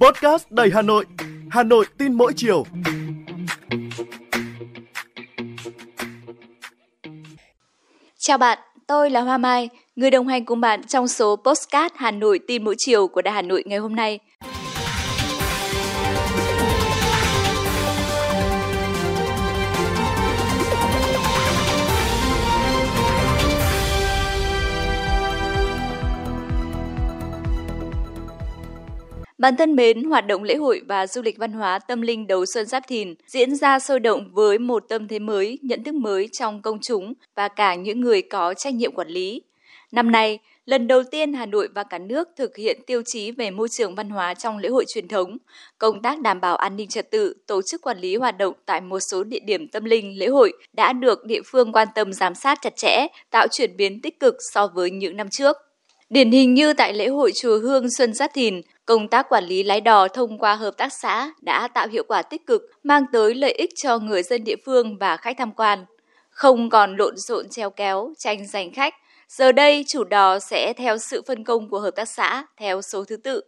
Podcast đầy Hà Nội, Hà Nội tin mỗi chiều. Chào bạn, tôi là Hoa Mai, người đồng hành cùng bạn trong số Postcard Hà Nội tin mỗi chiều của Đài Hà Nội ngày hôm nay. Bạn thân mến, hoạt động lễ hội và du lịch văn hóa tâm linh đầu xuân Giáp Thìn diễn ra sôi động với một tâm thế mới, nhận thức mới trong công chúng và cả những người có trách nhiệm quản lý. Năm nay, lần đầu tiên Hà Nội và cả nước thực hiện tiêu chí về môi trường văn hóa trong lễ hội truyền thống, công tác đảm bảo an ninh trật tự, tổ chức quản lý hoạt động tại một số địa điểm tâm linh lễ hội đã được địa phương quan tâm giám sát chặt chẽ, tạo chuyển biến tích cực so với những năm trước. Điển hình như tại lễ hội chùa Hương Xuân Giáp Thìn, công tác quản lý lái đò thông qua hợp tác xã đã tạo hiệu quả tích cực, mang tới lợi ích cho người dân địa phương và khách tham quan. Không còn lộn xộn treo kéo, tranh giành khách, giờ đây chủ đò sẽ theo sự phân công của hợp tác xã theo số thứ tự.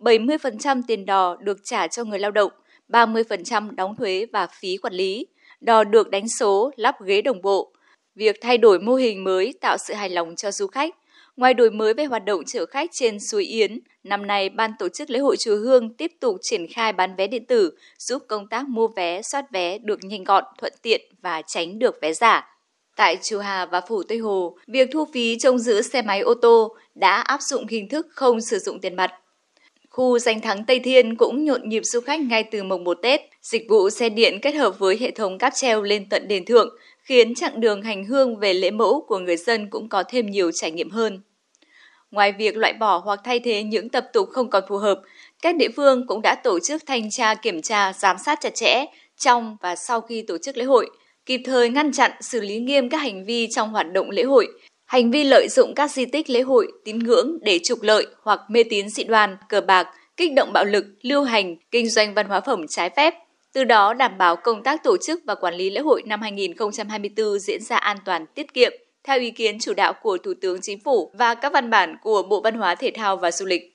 70% tiền đò được trả cho người lao động, 30% đóng thuế và phí quản lý. Đò được đánh số, lắp ghế đồng bộ. Việc thay đổi mô hình mới tạo sự hài lòng cho du khách – Ngoài đổi mới về hoạt động chở khách trên suối Yến, năm nay ban tổ chức lễ hội chùa Hương tiếp tục triển khai bán vé điện tử, giúp công tác mua vé, soát vé được nhanh gọn, thuận tiện và tránh được vé giả. Tại Chùa Hà và Phủ Tây Hồ, việc thu phí trông giữ xe máy ô tô đã áp dụng hình thức không sử dụng tiền mặt. Khu danh thắng Tây Thiên cũng nhộn nhịp du khách ngay từ mùng 1 Tết. Dịch vụ xe điện kết hợp với hệ thống cáp treo lên tận đền thượng, khiến chặng đường hành hương về lễ mẫu của người dân cũng có thêm nhiều trải nghiệm hơn. Ngoài việc loại bỏ hoặc thay thế những tập tục không còn phù hợp, các địa phương cũng đã tổ chức thanh tra kiểm tra, giám sát chặt chẽ trong và sau khi tổ chức lễ hội, kịp thời ngăn chặn xử lý nghiêm các hành vi trong hoạt động lễ hội, hành vi lợi dụng các di tích lễ hội, tín ngưỡng để trục lợi hoặc mê tín dị đoan, cờ bạc, kích động bạo lực, lưu hành, kinh doanh văn hóa phẩm trái phép, từ đó đảm bảo công tác tổ chức và quản lý lễ hội năm 2024 diễn ra an toàn tiết kiệm, theo ý kiến chủ đạo của Thủ tướng Chính phủ và các văn bản của Bộ Văn hóa Thể thao và Du lịch.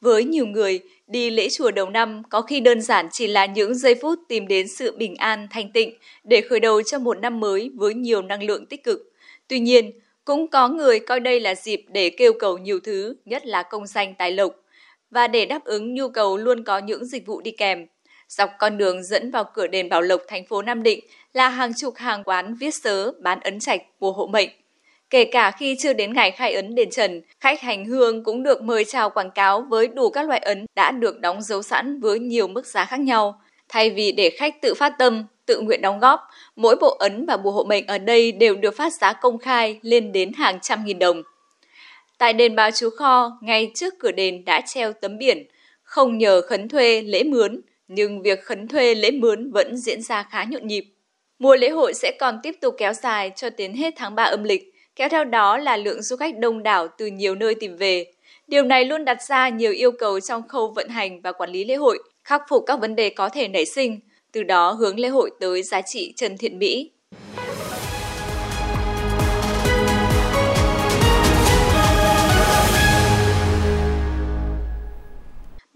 Với nhiều người, đi lễ chùa đầu năm có khi đơn giản chỉ là những giây phút tìm đến sự bình an, thanh tịnh để khởi đầu cho một năm mới với nhiều năng lượng tích cực. Tuy nhiên, cũng có người coi đây là dịp để kêu cầu nhiều thứ, nhất là công danh tài lộc và để đáp ứng nhu cầu luôn có những dịch vụ đi kèm. Dọc con đường dẫn vào cửa đền Bảo Lộc, thành phố Nam Định là hàng chục hàng quán viết sớ bán ấn trạch của hộ mệnh. Kể cả khi chưa đến ngày khai ấn đền Trần, khách hành hương cũng được mời chào quảng cáo với đủ các loại ấn đã được đóng dấu sẵn với nhiều mức giá khác nhau. Thay vì để khách tự phát tâm, tự nguyện đóng góp, mỗi bộ ấn và bùa hộ mệnh ở đây đều được phát giá công khai lên đến hàng trăm nghìn đồng. Tại đền Bà Chúa Kho, ngay trước cửa đền đã treo tấm biển, không nhờ khấn thuê lễ mướn, nhưng việc khấn thuê lễ mướn vẫn diễn ra khá nhộn nhịp. Mùa lễ hội sẽ còn tiếp tục kéo dài cho đến hết tháng 3 âm lịch, kéo theo đó là lượng du khách đông đảo từ nhiều nơi tìm về. Điều này luôn đặt ra nhiều yêu cầu trong khâu vận hành và quản lý lễ hội, khắc phục các vấn đề có thể nảy sinh, từ đó hướng lễ hội tới giá trị chân thiện mỹ.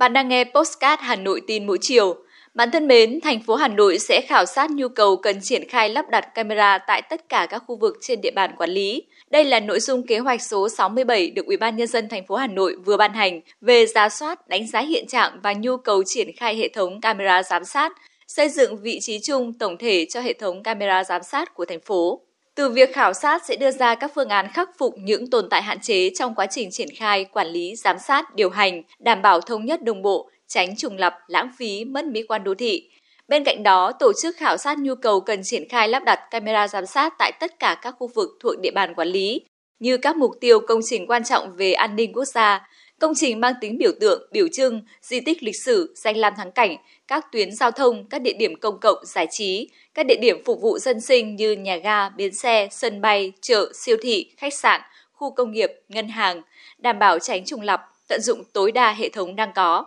Bạn đang nghe Postcard Hà Nội tin mỗi chiều. Bạn thân mến, thành phố Hà Nội sẽ khảo sát nhu cầu cần triển khai lắp đặt camera tại tất cả các khu vực trên địa bàn quản lý. Đây là nội dung kế hoạch số 67 được Ủy ban nhân dân thành phố Hà Nội vừa ban hành về giá soát, đánh giá hiện trạng và nhu cầu triển khai hệ thống camera giám sát, xây dựng vị trí chung tổng thể cho hệ thống camera giám sát của thành phố. Từ việc khảo sát sẽ đưa ra các phương án khắc phục những tồn tại hạn chế trong quá trình triển khai, quản lý, giám sát, điều hành, đảm bảo thống nhất đồng bộ, tránh trùng lập, lãng phí, mất mỹ quan đô thị. Bên cạnh đó, tổ chức khảo sát nhu cầu cần triển khai lắp đặt camera giám sát tại tất cả các khu vực thuộc địa bàn quản lý, như các mục tiêu công trình quan trọng về an ninh quốc gia, công trình mang tính biểu tượng, biểu trưng, di tích lịch sử, danh lam thắng cảnh, các tuyến giao thông, các địa điểm công cộng, giải trí, các địa điểm phục vụ dân sinh như nhà ga, bến xe, sân bay, chợ, siêu thị, khách sạn, khu công nghiệp, ngân hàng, đảm bảo tránh trùng lập, tận dụng tối đa hệ thống đang có.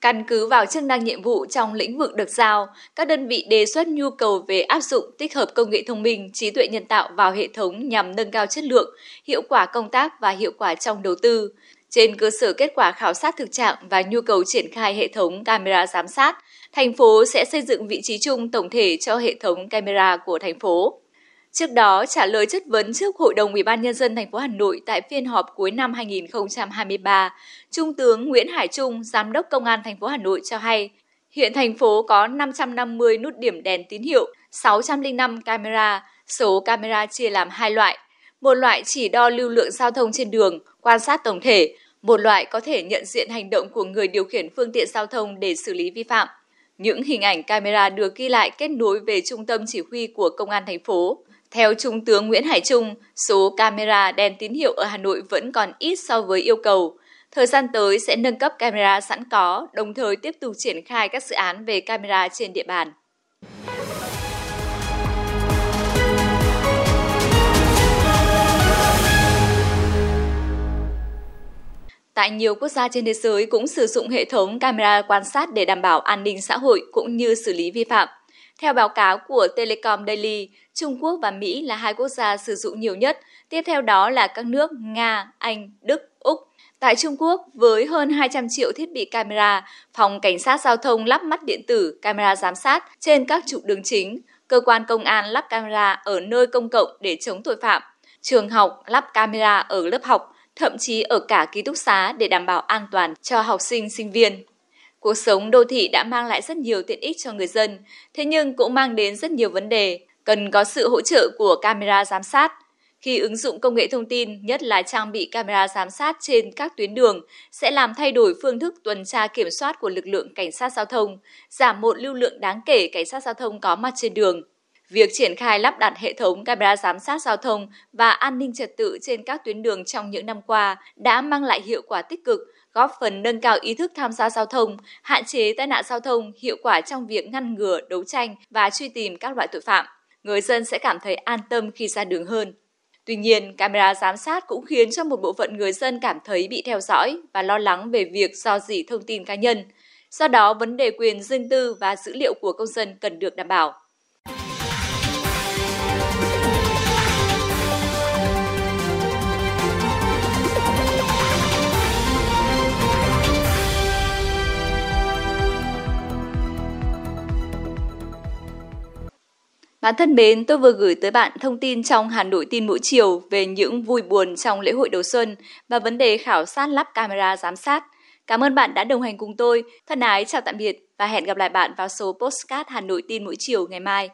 Căn cứ vào chức năng nhiệm vụ trong lĩnh vực được giao, các đơn vị đề xuất nhu cầu về áp dụng tích hợp công nghệ thông minh, trí tuệ nhân tạo vào hệ thống nhằm nâng cao chất lượng, hiệu quả công tác và hiệu quả trong đầu tư. Trên cơ sở kết quả khảo sát thực trạng và nhu cầu triển khai hệ thống camera giám sát, thành phố sẽ xây dựng vị trí chung tổng thể cho hệ thống camera của thành phố. Trước đó, trả lời chất vấn trước Hội đồng Ủy ban nhân dân thành phố Hà Nội tại phiên họp cuối năm 2023, Trung tướng Nguyễn Hải Trung, Giám đốc Công an thành phố Hà Nội cho hay, hiện thành phố có 550 nút điểm đèn tín hiệu, 605 camera, số camera chia làm hai loại. Một loại chỉ đo lưu lượng giao thông trên đường, quan sát tổng thể, một loại có thể nhận diện hành động của người điều khiển phương tiện giao thông để xử lý vi phạm. Những hình ảnh camera được ghi lại kết nối về trung tâm chỉ huy của Công an thành phố. Theo Trung tướng Nguyễn Hải Trung, số camera đèn tín hiệu ở Hà Nội vẫn còn ít so với yêu cầu. Thời gian tới sẽ nâng cấp camera sẵn có, đồng thời tiếp tục triển khai các dự án về camera trên địa bàn. Tại nhiều quốc gia trên thế giới cũng sử dụng hệ thống camera quan sát để đảm bảo an ninh xã hội cũng như xử lý vi phạm. Theo báo cáo của Telecom Daily, Trung Quốc và Mỹ là hai quốc gia sử dụng nhiều nhất, tiếp theo đó là các nước Nga, Anh, Đức, Úc. Tại Trung Quốc, với hơn 200 triệu thiết bị camera, phòng cảnh sát giao thông lắp mắt điện tử, camera giám sát trên các trục đường chính, cơ quan công an lắp camera ở nơi công cộng để chống tội phạm, trường học lắp camera ở lớp học, thậm chí ở cả ký túc xá để đảm bảo an toàn cho học sinh, sinh viên. Cuộc sống đô thị đã mang lại rất nhiều tiện ích cho người dân, thế nhưng cũng mang đến rất nhiều vấn đề, cần có sự hỗ trợ của camera giám sát. Khi ứng dụng công nghệ thông tin, nhất là trang bị camera giám sát trên các tuyến đường, sẽ làm thay đổi phương thức tuần tra kiểm soát của lực lượng cảnh sát giao thông, giảm một lưu lượng đáng kể cảnh sát giao thông có mặt trên đường. Việc triển khai lắp đặt hệ thống camera giám sát giao thông và an ninh trật tự trên các tuyến đường trong những năm qua đã mang lại hiệu quả tích cực, góp phần nâng cao ý thức tham gia giao thông, hạn chế tai nạn giao thông, hiệu quả trong việc ngăn ngừa, đấu tranh và truy tìm các loại tội phạm. Người dân sẽ cảm thấy an tâm khi ra đường hơn. Tuy nhiên, camera giám sát cũng khiến cho một bộ phận người dân cảm thấy bị theo dõi và lo lắng về việc do dỉ thông tin cá nhân. Do đó, vấn đề quyền riêng tư và dữ liệu của công dân cần được đảm bảo. Bạn thân mến, tôi vừa gửi tới bạn thông tin trong Hà Nội tin mỗi chiều về những vui buồn trong lễ hội đầu xuân và vấn đề khảo sát lắp camera giám sát. Cảm ơn bạn đã đồng hành cùng tôi. Thân ái chào tạm biệt và hẹn gặp lại bạn vào số Postcard Hà Nội tin mỗi chiều ngày mai.